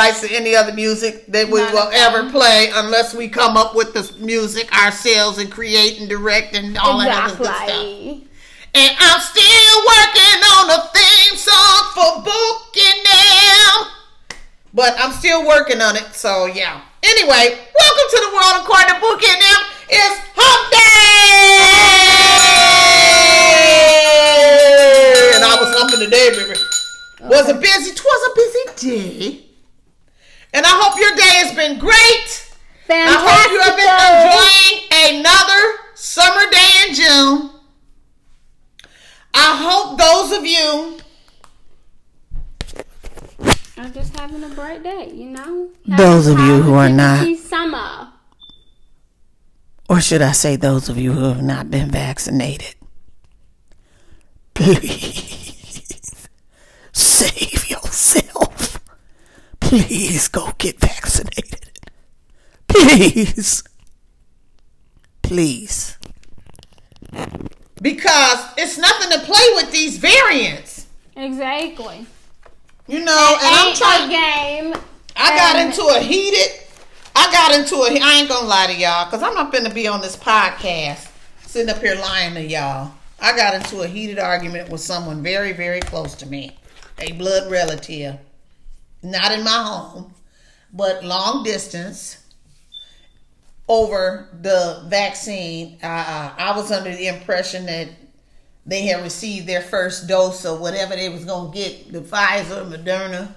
rights to any other music that we None will ever play unless we come up with the music ourselves and create and direct and all that other good stuff. And I'm still working on a theme song for Booking Them. But I'm still working on it, so yeah. Anyway, welcome to the world according to Booking Them. It's Hump Day! And I was humping today, baby. Was a busy, twas a busy day. And I hope your day has been great. I hope you have been enjoying another summer day in June. I hope those of you I'm just having day, you know. Those of you who are not- Summer. or should I say those of you who have not been vaccinated, please save yourself. Please go get vaccinated. Please. Please. Because it's nothing to play with these variants. Exactly. You know, and I'm trying game. I got into a heated. I got into a. I ain't gonna lie to y'all, cause I'm not gonna be on this podcast sitting up here lying to y'all. I got into a heated argument with someone very, very close to me, a blood relative, not in my home, but long distance. Over the vaccine, uh, I was under the impression that they had received their first dose of whatever they was gonna get, the Pfizer, Moderna,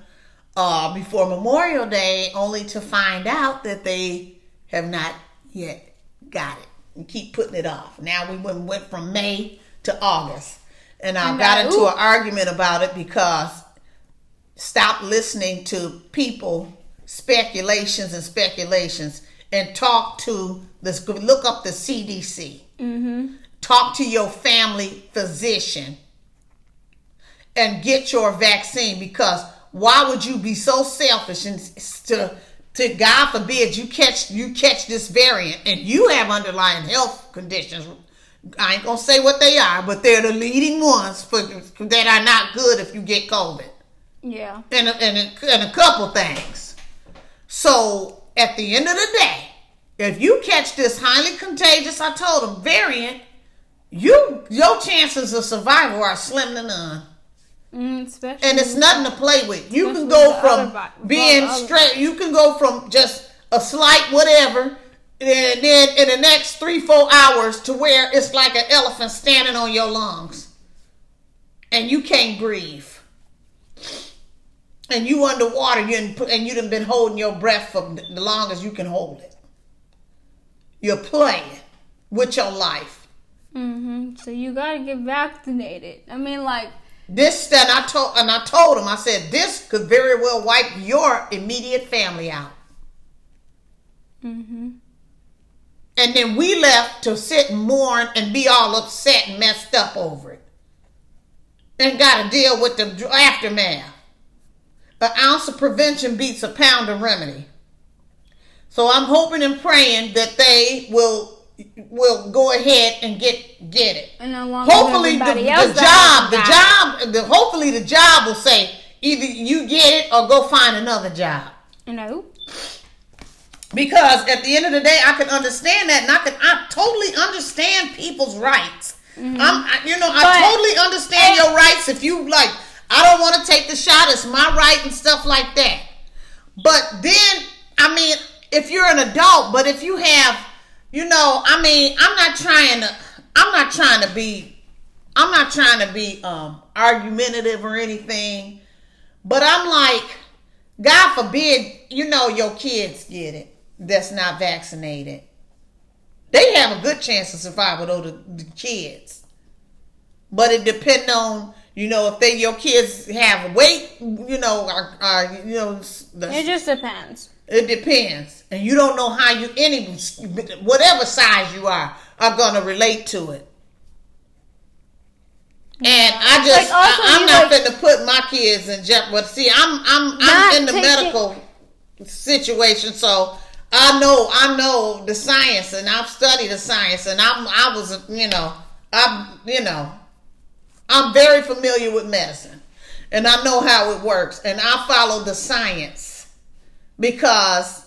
uh, before Memorial Day, only to find out that they have not yet got it and keep putting it off. Now we went, went from May to August, and I got into ooh. an argument about it because stop listening to people speculations and speculations and talk to this look up the CDC Mm-hmm. Talk to your family physician and get your vaccine because why would you be so selfish and to to God forbid you catch you catch this variant and you have underlying health conditions. I ain't gonna say what they are, but they're the leading ones for that are not good if you get COVID Yeah. and a, and a, and a couple things. So at the end of the day, if you catch this highly contagious, I told them variant, you your chances of survival are slim to none, Mm, and it's nothing to play with. You can go from being straight, you can go from just a slight whatever. And then in the next three, four hours to where it's like an elephant standing on your lungs. And you can't breathe and you underwater, you and and you done been holding your breath for the longest you can hold it. You're playing with your life. Mm-hmm. So you gotta get vaccinated. I mean, like, This that I told and I told him, I said this could very well wipe your immediate family out. mm-hmm. And then we left to sit and mourn and be all upset and messed up over it. And got to deal with the aftermath. An ounce of prevention beats a pound of remedy. So I'm hoping and praying that they will will go ahead and get get it. Hopefully the, the job, the job, the hopefully the job will say either you get it or go find another job. know. Because at the end of the day, I can understand that, and I can I totally understand people's rights. I'm, I, you know, I But- totally understand your rights. If you like, I don't want to take the shot. It's my right and stuff like that. But then, I mean, if you're an adult, but if you have, you know, I mean, I'm not trying to, I'm not trying to be, I'm not trying to be um argumentative or anything. But I'm like, God forbid, you know, your kids get it that's not vaccinated. They have a good chance of survival, though, the, the kids. But it depends on, you know, if they your kids have weight, you know, are, are you know, the, It just depends. It depends, and you don't know how you any whatever size you are are gonna relate to it. And I just Like, also, I, am not like- finna put my kids in jeopardy. But see, I'm I'm I'm in the medical situation, so I know I know the science, and I've studied the science, and I'm I was you know I'm you know I'm very familiar with medicine, and I know how it works, and I follow the science because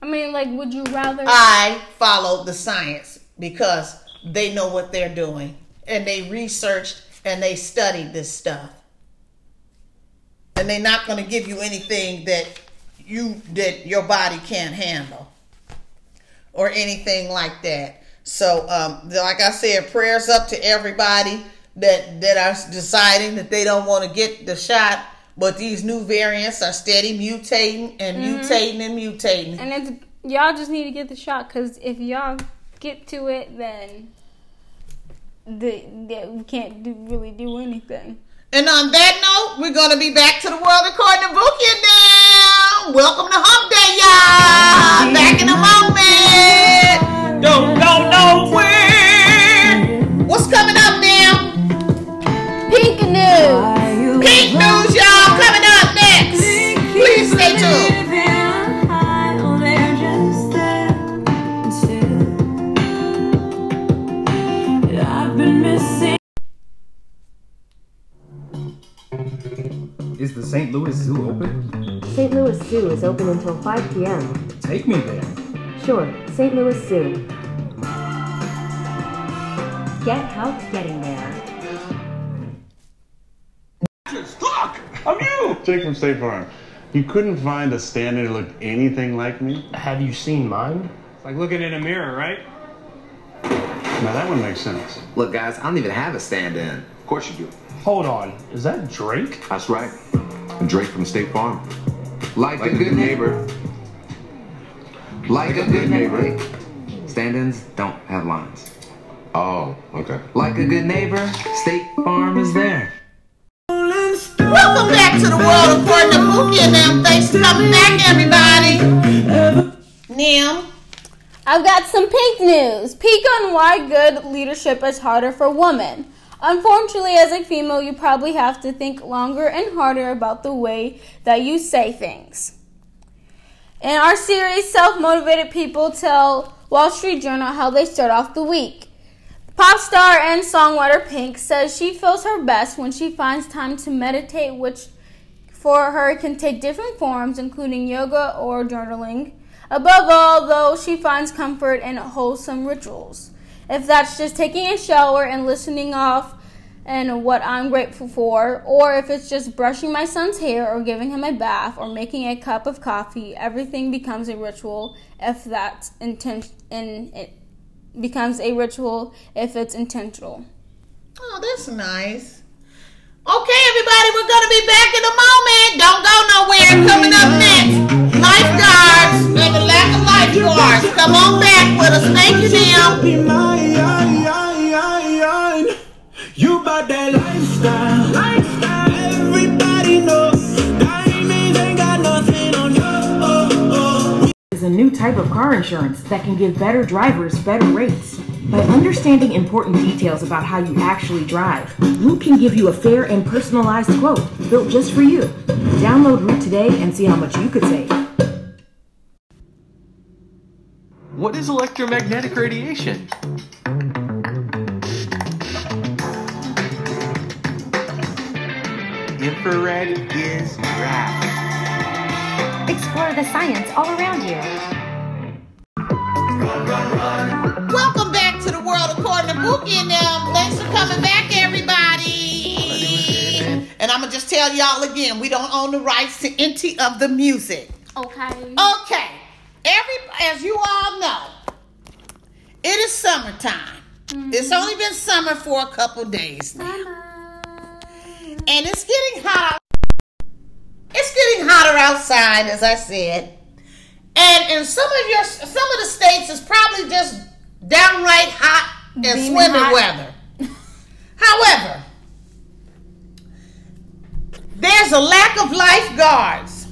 I mean, like, would you rather? I follow the science because they know what they're doing and they researched and they studied this stuff. And they're not going to give you anything that you that your body can't handle or anything like that. So, um, like I said, prayers up to everybody that that are deciding that they don't want to get the shot, but these new variants are steady mutating and mm-hmm. mutating and mutating. and it's y'all just need to get the shot because if y'all get to it, then the, the we can't do really do anything. And on that note, we're gonna be back to the world according to Bookie now. Welcome to Hump Day, y'all. Back in a moment. Don't go nowhere. What's coming up now? Pink news. Is the St. Louis Zoo open? St. Louis Zoo is open until 5 p.m. Take me there. Sure, St. Louis Zoo. Get help getting there. Fuck! I'm you! Jake from State Farm. You couldn't find a stand-in that looked anything like me? Have you seen mine? It's like looking in a mirror, right? Now that one makes sense. Look, guys, I don't even have a stand-in. Of course you do. Hold on. Is that Drake? That's right. Drake from State Farm. Like, a good neighbor. Like a good neighbor. Stand-ins don't have lines. Oh, okay. Like a good neighbor, State Farm is there. Welcome back to the world according to Bookie and them. Thanks for coming back, everybody. I've got some pink news. Pink on why good leadership is harder for women. Unfortunately, as a female, you probably have to think longer and harder about the way that you say things. In our series, Self Motivated People Tell Wall Street Journal how they start off the week. Pop star and songwriter Pink says she feels her best when she finds time to meditate, which for her can take different forms, including yoga or journaling. Above all, though, she finds comfort in wholesome rituals. If that's just taking a shower and listening off and what I'm grateful for, or if it's just brushing my son's hair or giving him a bath or making a cup of coffee, everything becomes a ritual if that's intent in it becomes a ritual if it's intentional. Oh, that's nice. Okay, everybody, we're gonna insurance that can give better drivers better rates. By understanding important details about how you actually drive, Root can give you a fair and personalized quote built just for you. Download Root today and see how much you could save. What is electromagnetic radiation? Infrared is rad. Explore the science all around you. Welcome back to the world according to Bookie and them. Thanks for coming back, everybody. And I'm gonna just tell y'all again, we don't own the rights to any of the music. Okay. Okay, every as you all know, it is summertime. Mm-hmm. It's only been summer for a couple days now, and it's getting hot. It's getting hotter outside, as I said, and in some of your some of the states, it's probably just downright hot and Beaming swimming hot. weather. However, there's a lack of lifeguards.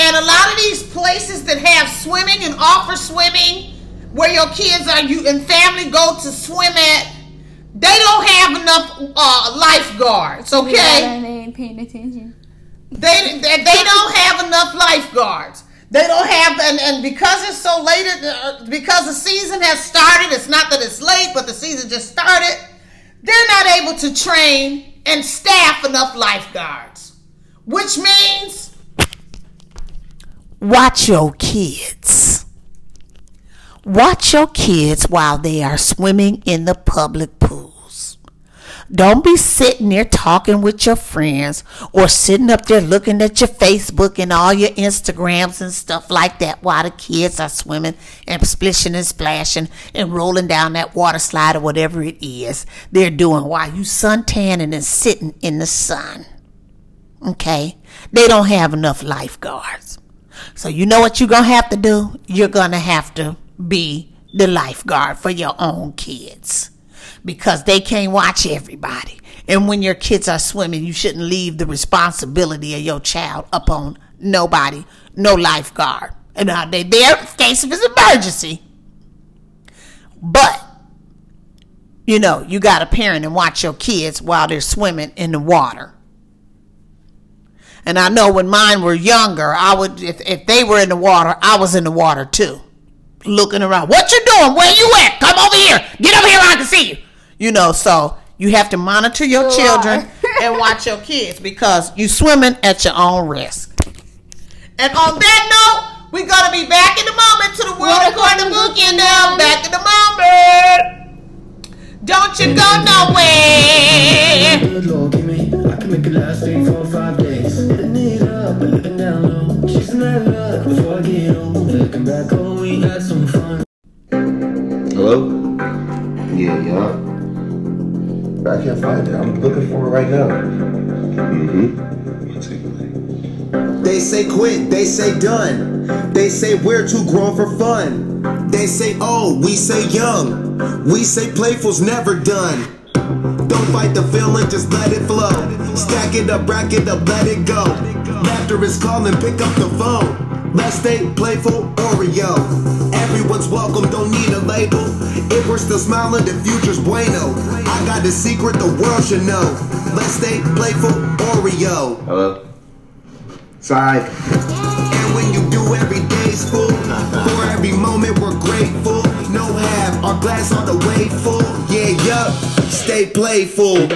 And a lot of these places that have swimming and offer swimming, where your kids are you and family go to swim at, they don't have enough uh, lifeguards. Yeah, Okay, they ain't paying attention. they, they they don't have enough lifeguards. They don't have, and, and because it's so late, uh, because the season has started. It's not that it's late, but the season just started. They're not able to train and staff enough lifeguards, which means watch your kids. Watch your kids while they are swimming in the public. Don't be sitting there talking with your friends or sitting up there looking at your Facebook and all your Instagrams and stuff like that while the kids are swimming and splishing and splashing and rolling down that water slide or whatever it is they're doing while you suntanning and sitting in the sun. Okay? They don't have enough lifeguards. So you know what you're going to have to do? You're going to have to be the lifeguard for your own kids because they can't watch everybody. And when your kids are swimming, you shouldn't leave the responsibility of your child upon nobody, no lifeguard. And uh, they there in case of an emergency. But you know, you got to parent and watch your kids while they're swimming in the water. And I know when mine were younger, I would if, if they were in the water, I was in the water too. Looking around. What you doing? Where you at? Come over here. Get over here, I can see you. You know, so you have to monitor your Sure. children and watch your kids because you swimming at your own risk. And on that note, we're gonna be back in a moment to the world according to Bookie now. Back in a moment. Don't you go nowhere. Good Lord, give me. I can make it last three, four, five days. Living it up, but living down low. Chasing that luck before I get home. Looking back home, we had some fun. Hello? Yeah, yeah. I can't find it. I'm looking for it right now. Mm-hmm. They say quit, they say done. They say we're too grown for fun. They say old, we say young. We say playful's never done. Don't fight the feeling, just let it flow. Stack it up, rack it up, let it go. Laughter is calling, pick up the phone. Let's stay playful, Oreo. Everyone's welcome, don't need a label. If we're still smiling, the future's bueno. I got a secret the world should know. Let's stay playful, Oreo. Hello? Side. And when you do every day's full, for every moment we're grateful. No half, our glass all the way full. Yeah, yup, stay playful.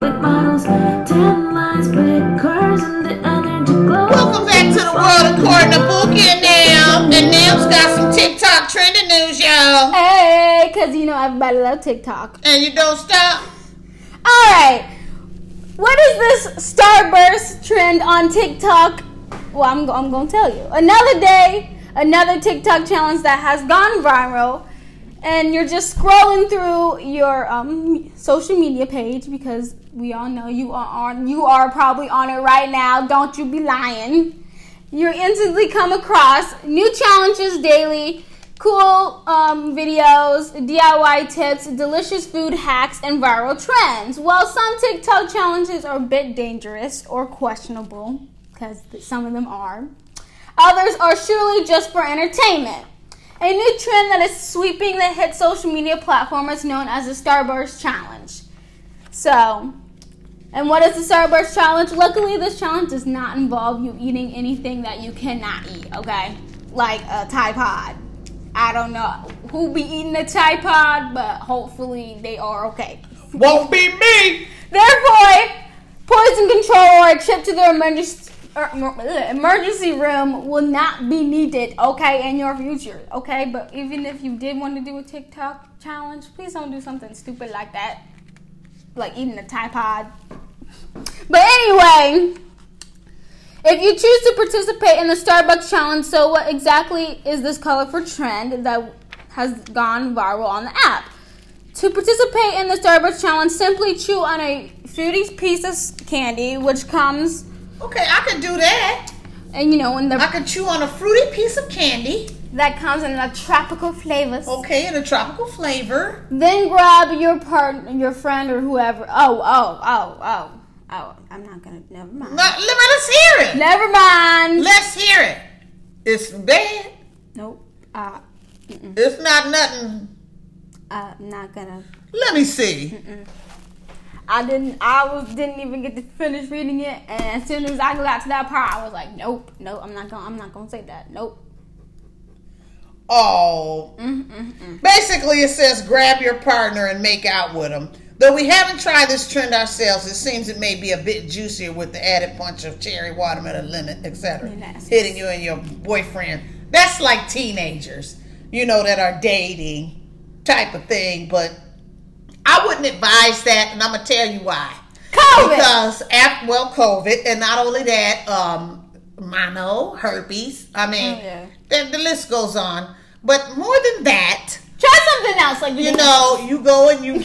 models, tan lines, big cars, and the energy glow. Welcome back to the world according to Bookie Nam. And Nam's got some TikTok trending news, y'all. Hey, because you know everybody love TikTok. And you don't stop. All right. What is this Starburst trend on TikTok? Well, I'm, I'm going to tell you. Another day, another TikTok challenge that has gone viral. And you're just scrolling through your um, social media page because we all know you are on. You are probably on it right now. Don't you be lying. You instantly come across new challenges daily, cool um, videos, DIY tips, delicious food hacks, and viral trends. While some TikTok challenges are a bit dangerous or questionable, because some of them are, others are surely just for entertainment. A new trend that is sweeping the hit social media platform is known as the Starburst Challenge. So, and what is the Starburst Challenge? Luckily, this challenge does not involve you eating anything that you cannot eat, okay? Like a Tide Pod. I don't know who be eating a Tide Pod, but hopefully they are okay. Won't be me. Therefore, poison control or a trip to the emergency er, emergency room will not be needed, okay, in your future, okay? But even if you did want to do a TikTok challenge, please don't do something stupid like that, like eating a Tide Pod. But anyway, if you choose to participate in the Starburst challenge, so what exactly is this colorful trend that has gone viral on the app? To participate in the Starburst challenge, simply chew on a fruity piece of candy, which comes. Okay, I can do that. And you know, in the I can chew on a fruity piece of candy. That comes in a tropical flavor. Okay, in a tropical flavor. Then grab your partner, your friend, or whoever. Oh, oh, oh, oh, oh. I'm not gonna. Never mind. Let, let us hear it. Never mind. Let's hear it. It's bad. Nope. Uh, mm-mm. It's not nothing. uh, I'm not gonna. Let me see. I didn't. I was didn't even get to finish reading it, and as soon as I got to that part, I was like, "Nope, nope, I'm not gonna. I'm not gonna say that. Nope." Oh. Basically, it says grab your partner and make out with them. Though we haven't tried this trend ourselves, it seems it may be a bit juicier with the added punch of cherry, watermelon, lemon, etc. Hitting you and your boyfriend. That's like teenagers, you know, that are dating type of thing. But I wouldn't advise that, and I'm gonna tell you why. COVID. Because after well, COVID, and not only that, um, mono, herpes. I mean, Oh, yeah. the, the list goes on. But more than that, Try something else, like you know, you go and you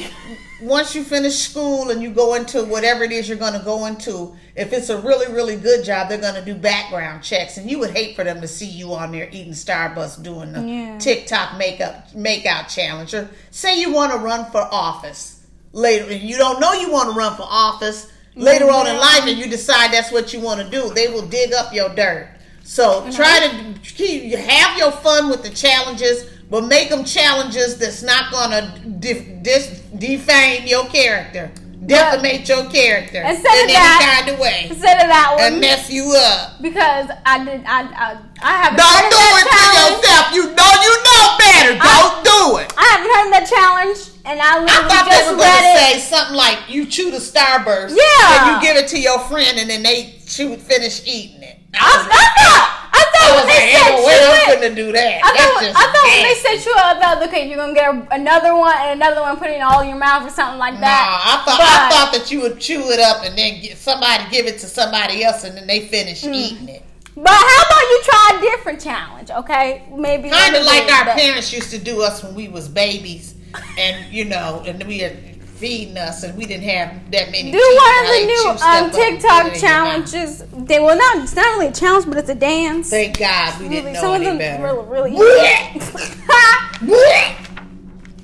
once you finish school and you go into whatever it is you're going to go into. If it's a really really good job, they're going to do background checks, and you would hate for them to see you on there eating Starbucks doing the Yeah. TikTok makeup makeout challenge. Or say you want to run for office later, and you don't know you want to run for office later on in life, and you decide that's what you want to do. They will dig up your dirt. So try to keep have your fun with the challenges, but make them challenges that's not gonna def, dis, defame your character, defamate your character Instead in of any that- kind of way, Instead of that one, and mess you up. because I did. I I, I haven't. Don't do that it to challenge. yourself. You know you know better. Don't do it. I haven't heard that challenge, and I I thought they just were gonna say something like you chew the starburst, Yeah. and you give it to your friend, and then they chew finish eating it. I, I thought. I thought was when they ain't said no way I'm do that. I thought, I thought when they said it, I thought, okay, you're gonna get another one and another one, put it all in your mouth or something like that. I thought But- I thought that you would chew it up and then get, somebody give it to somebody else and then they finish Mm. eating it. But how about you try a different challenge? Okay, maybe Kind of like our parents used to do us when we was babies, and you know, and we had feeding us, and we didn't have that many. Do teeth, one of the new um, stuff up and put TikTok it in your mouth. challenges. They well, not it's not really a challenge, but it's a dance. Thank God we didn't Really, know some of any them better. really, really.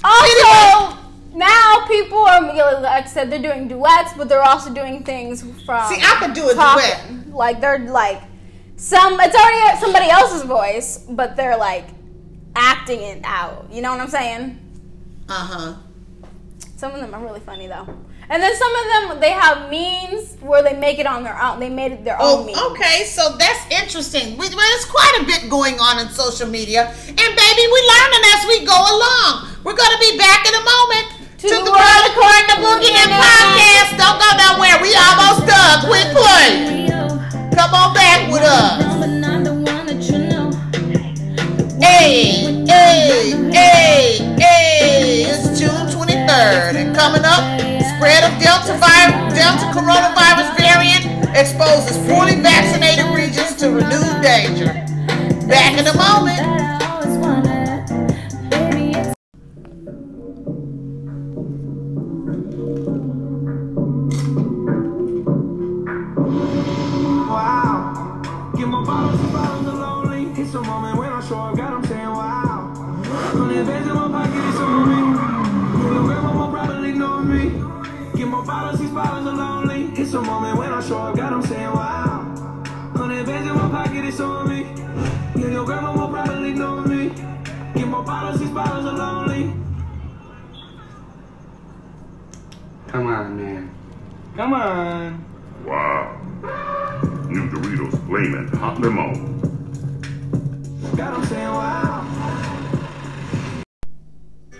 also, now people are like I said, they're doing duets, but they're also doing things from. See, I could do a talking. Like they're like some. It's already somebody else's voice, but they're like acting it out. You know what I'm saying? Uh huh. Some of them are really funny though. And then some of them they have memes where they make it on their own. They made it their own oh, meme. Oh, okay. So that's interesting. We- Well, there's quite a bit going on in social media, and baby, we're learning as we go along. We're gonna be back in a moment to, the world according to Boogie and podcast. Don't go nowhere. We almost done. Quit playing. Come on back with us. Hey, hey, coming up, spread of Delta virus, Delta coronavirus variant exposes fully vaccinated regions to renewed danger. Back in a moment. It's a moment when I show up, God, Get my bottles, these bottles are lonely. It's a moment when I show up, God, I'm saying wow. Hundred bands in my pocket, it's on me. Yeah, your grandma will probably know me. Get my bottles, these bottles are lonely. Come on, man. Come on. Wow. New Doritos Flamin' Hot Limon. God, I'm saying wow.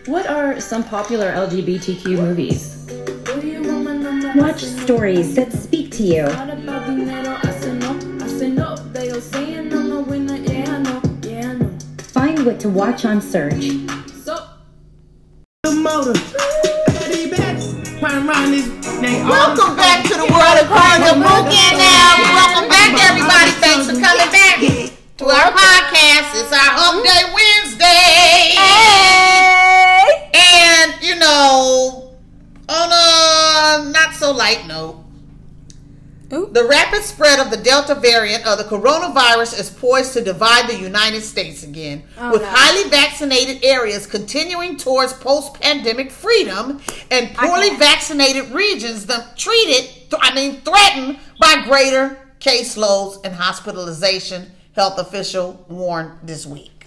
What are some popular LGBTQ movies? Watch stories that speak to you. Find what to watch on Search. Delta variant of the coronavirus is poised to divide the United States again, Oh, with no. highly vaccinated areas continuing towards post pandemic freedom and poorly vaccinated regions that treated, I mean, threatened by greater caseloads and hospitalization, health official warned this week.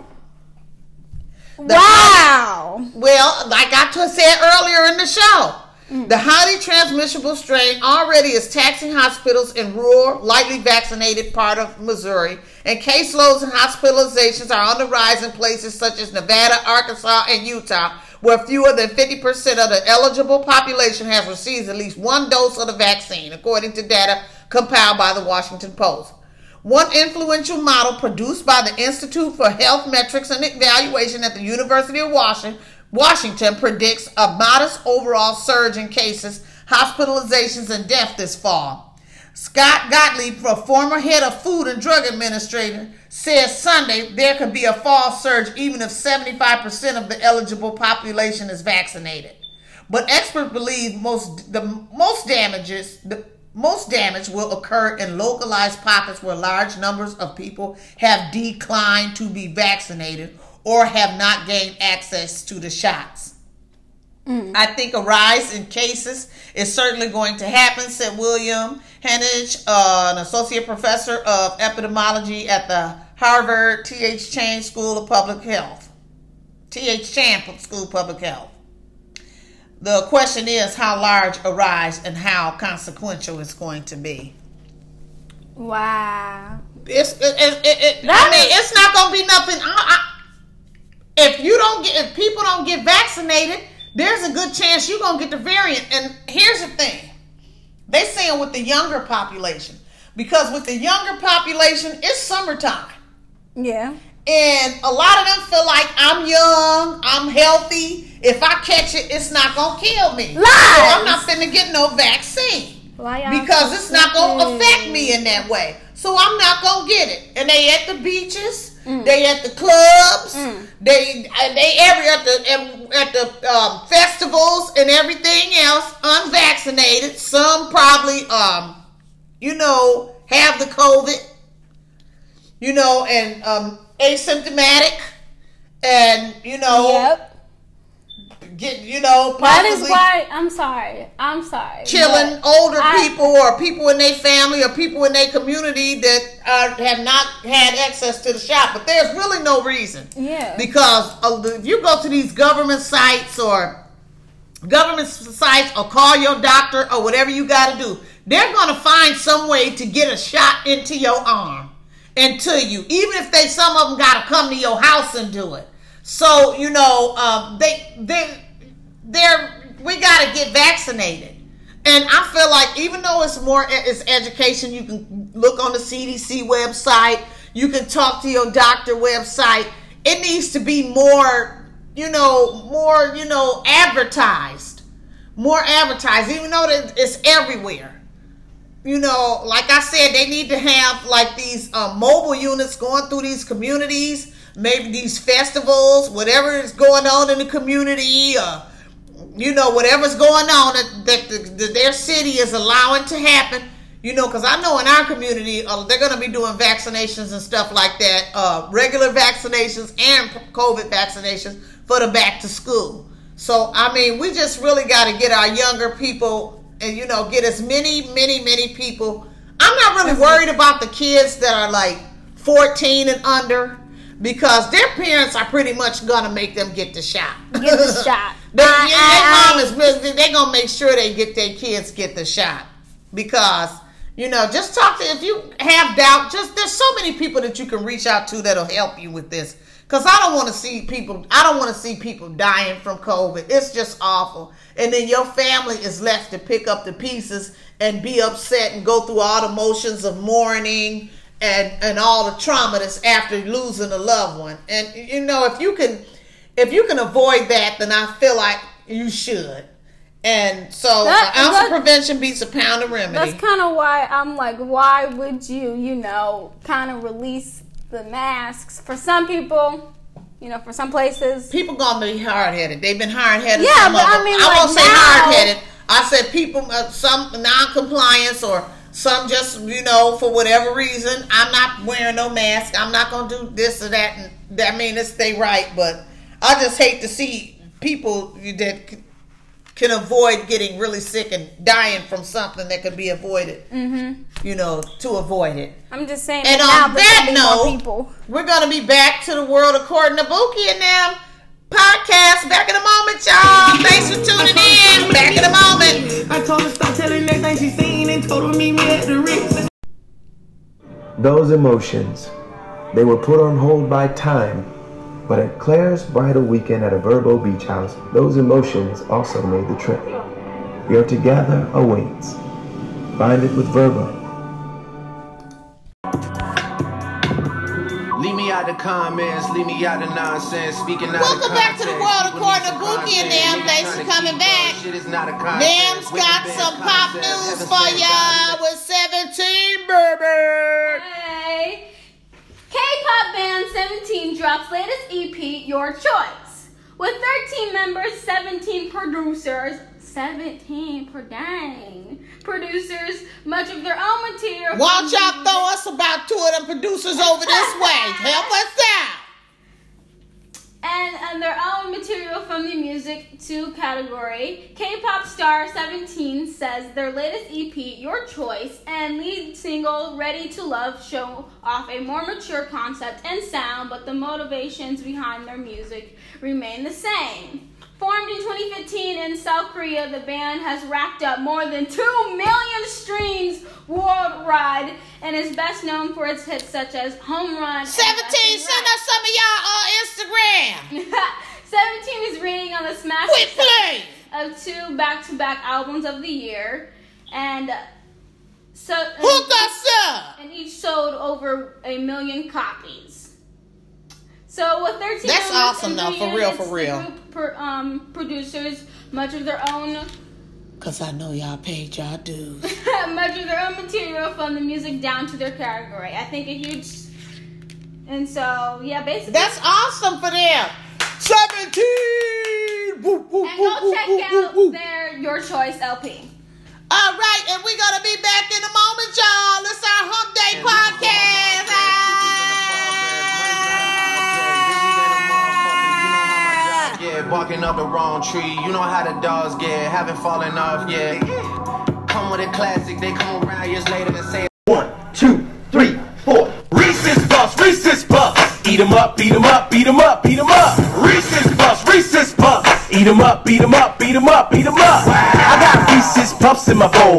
The Wow. well, like I said earlier in the show, Mm. the highly transmissible strain already is taxing hospitals in rural, lightly vaccinated part of Missouri, and caseloads and hospitalizations are on the rise in places such as Nevada, Arkansas, and Utah, where fewer than 50% of the eligible population has received at least one dose of the vaccine, according to data compiled by the Washington Post. One influential model produced by the Institute for Health Metrics and Evaluation at the University of Washington, Washington predicts a modest overall surge in cases, hospitalizations, and death this fall. Scott Gottlieb, a former head of Food and Drug Administration, says Sunday there could be a fall surge even if 75% of the eligible population is vaccinated. But experts believe most the most damages the most damage will occur in localized pockets where large numbers of people have declined to be vaccinated or have not gained access to the shots. I think a rise in cases is certainly going to happen, said William Hanage, uh, an associate professor of epidemiology at the Harvard T.H. Chan School of Public Health. T.H. Chan School of Public Health. The question is how large a rise and how consequential it's going to be. Wow. It's it, it, it, it, I mean it's not gonna be nothing. I, I, if you don't get if people don't get vaccinated, there's a good chance you're gonna get the variant. And here's the thing, they saying with the younger population because with the younger population it's summertime. Yeah. And a lot of them feel like I'm young, I'm healthy. If I catch it, it's not gonna kill me. Lies. So I'm not finna get no vaccine Why because it's not gonna affect me in that way. So I'm not gonna get it. And they at the beaches, Mm. they at the clubs, they uh, they every at the at the um, festivals and everything else, unvaccinated. Some probably um, you know, have the COVID, you know, and um, asymptomatic, and you know, Yep. You know, That is why I'm sorry. I'm sorry. killing older I- people or people in their family or people in their community that are, have not had access to the shop. But there's really no reason. Yeah. Because if you go to these government sites or government sites or call your doctor or whatever you got to do, they're going to find some way to get a shot into your arm and to you, even if they some of them got to come to your house and do it. So you know, um, they they we got to get vaccinated. And I feel like even though it's more it's education, you can look on the CDC website, you can talk to your doctor website. It needs to be more, you know, more, you know, advertised. More advertised, even though it's everywhere. You know, like I said, they need to have like these um, mobile units going through these communities, maybe these festivals, whatever is going on in the community, uh, you know, whatever's going on that, that, the, that their city is allowing to happen. You know, because I know in our community, uh, they're going to be doing vaccinations and stuff like that, uh, regular vaccinations and COVID vaccinations for the back to school. So, I mean, we just really got to get our younger people and, you know, get as many, many, many people. I'm not really worried about the kids that are like 14 and under because their parents are pretty much going to make them get the shot. Get the shot. They, I- yeah, I- their mom is really, they gonna make sure they get their kids get the shot because you know just talk to if you have doubt. Just there's so many people that you can reach out to that'll help you with this. Cause I don't want to see people. I don't want to see people dying from COVID. It's just awful. And then your family is left to pick up the pieces and be upset and go through all the motions of mourning and and all the trauma that's after losing a loved one. And you know if you can if you can avoid that, then I feel like you should. And so, That- an ounce that- of prevention beats a pound of remedy. That's kind of why I'm like, why would you, you know, kind of release the masks for some people? You know, for some places, people gonna be hard headed. They've been hard headed. Yeah, but I mean, I like won't say hard headed. I said people, uh, some non-compliance or some just you know for whatever reason. I'm not wearing no mask. I'm not gonna do this or that. And that I mean, it's they right, but I just hate to see people that can avoid getting really sick and dying from something that could be avoided. Mm-hmm. You know, to avoid it. I'm just saying. And that on that gonna be more note, people. we're gonna be back to the world according to Buki and them. podcast. Back in a moment, y'all. Thanks for tuning in. Back in a moment. I told her stop telling everything she seen and told her meet me at the Ritz. Those emotions, they were put on hold by time, but at Claire's bridal weekend at a Vrbo beach house, those emotions also made the trip. Your together awaits. Find it with Vrbo. Leave me out the comments, leave me out the nonsense, speaking out Welcome of back to the world People according need to some Bookie and content. them. Thanks for coming back. Shit is not a concept. Dam's Wicked got band some pop concept. news for y'all with 17, baby. Hey. K-pop band 17 drops latest EP, Your Choice. With 13 members, 17 producers, 17 per gang. Producers, much of their own material. Why y'all throw us about two of them producers over this way? Help us. And, their own material from the music to category. K-pop star 17 says their latest EP, Your Choice, and lead single Ready to Love show off a more mature concept and sound, but the motivations behind their music remain the same. Formed in 2015 in South Korea, the band has racked up more than 2 million streams worldwide and is best known for its hits such as Home Run. 17, send us some of y'all on Instagram. 17 is rating on the Smash of two back-to-back albums of the year, and uh, so Hook us up. and each sold over a million copies. So with 13 That's awesome, though, for real, for real. Group per, um, producers much of their own Cause I know y'all paid y'all dues. much of their own material from the music down to their category. I think a huge and so yeah, basically That's awesome for them. 17. Woo, woo, and woo, go woo, check woo, woo, out woo. their Your Choice LP. All right, and we're gonna be back in a moment, y'all. It's our Hump Day podcast. Barking up the wrong tree. You know how the dogs get, haven't fallen off yet. Come with a classic, they come around years later and say. One, two, three, four. Reese's Puffs, Reese's Puffs. Eat 'em up, beat 'em up, beat 'em up, beat 'em up. Reese's Puffs, Reese's Puffs. Eat 'em up, beat 'em up, beat 'em up, beat 'em up. I got Reese's Puffs in my bowl.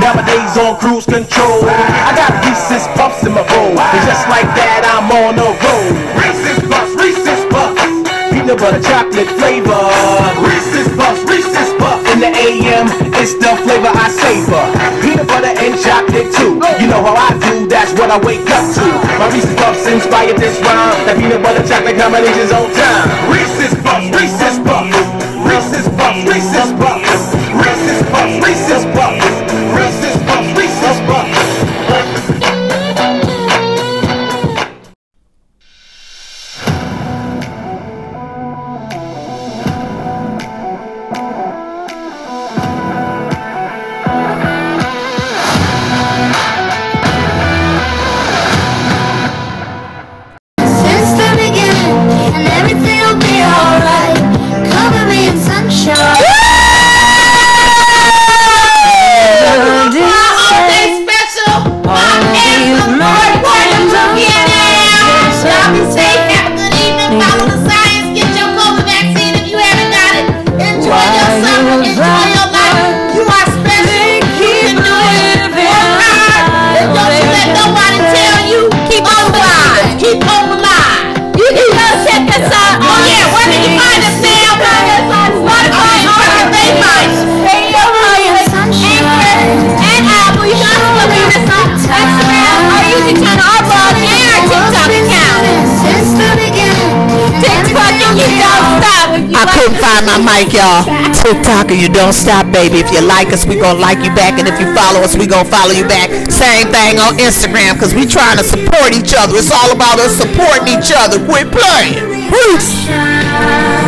Nowadays on cruise control. I got Reese's Puffs in my bowl. And just like that, I'm on a roll. Reese's Puffs, Reese's. Peanut butter chocolate flavor. Reese's Puffs, Reese's Puffs. In the AM, it's the flavor I savor. Peanut butter and chocolate too. You know how I do, that's what I wake up to. My Reese's Puffs inspired this rhyme. That peanut butter chocolate combination's on time. Reese's Puffs, Reese's Puffs. Reese's Puffs, Reese's Puffs. Reese's Puffs, Reese's Puffs. Mic, y'all. TikTok and you don't stop, baby. If you like us, we gonna like you back, and if you follow us, we gonna follow you back. Same thing on Instagram, cause we trying to support each other. It's all about us supporting each other. Quit playing. Peace.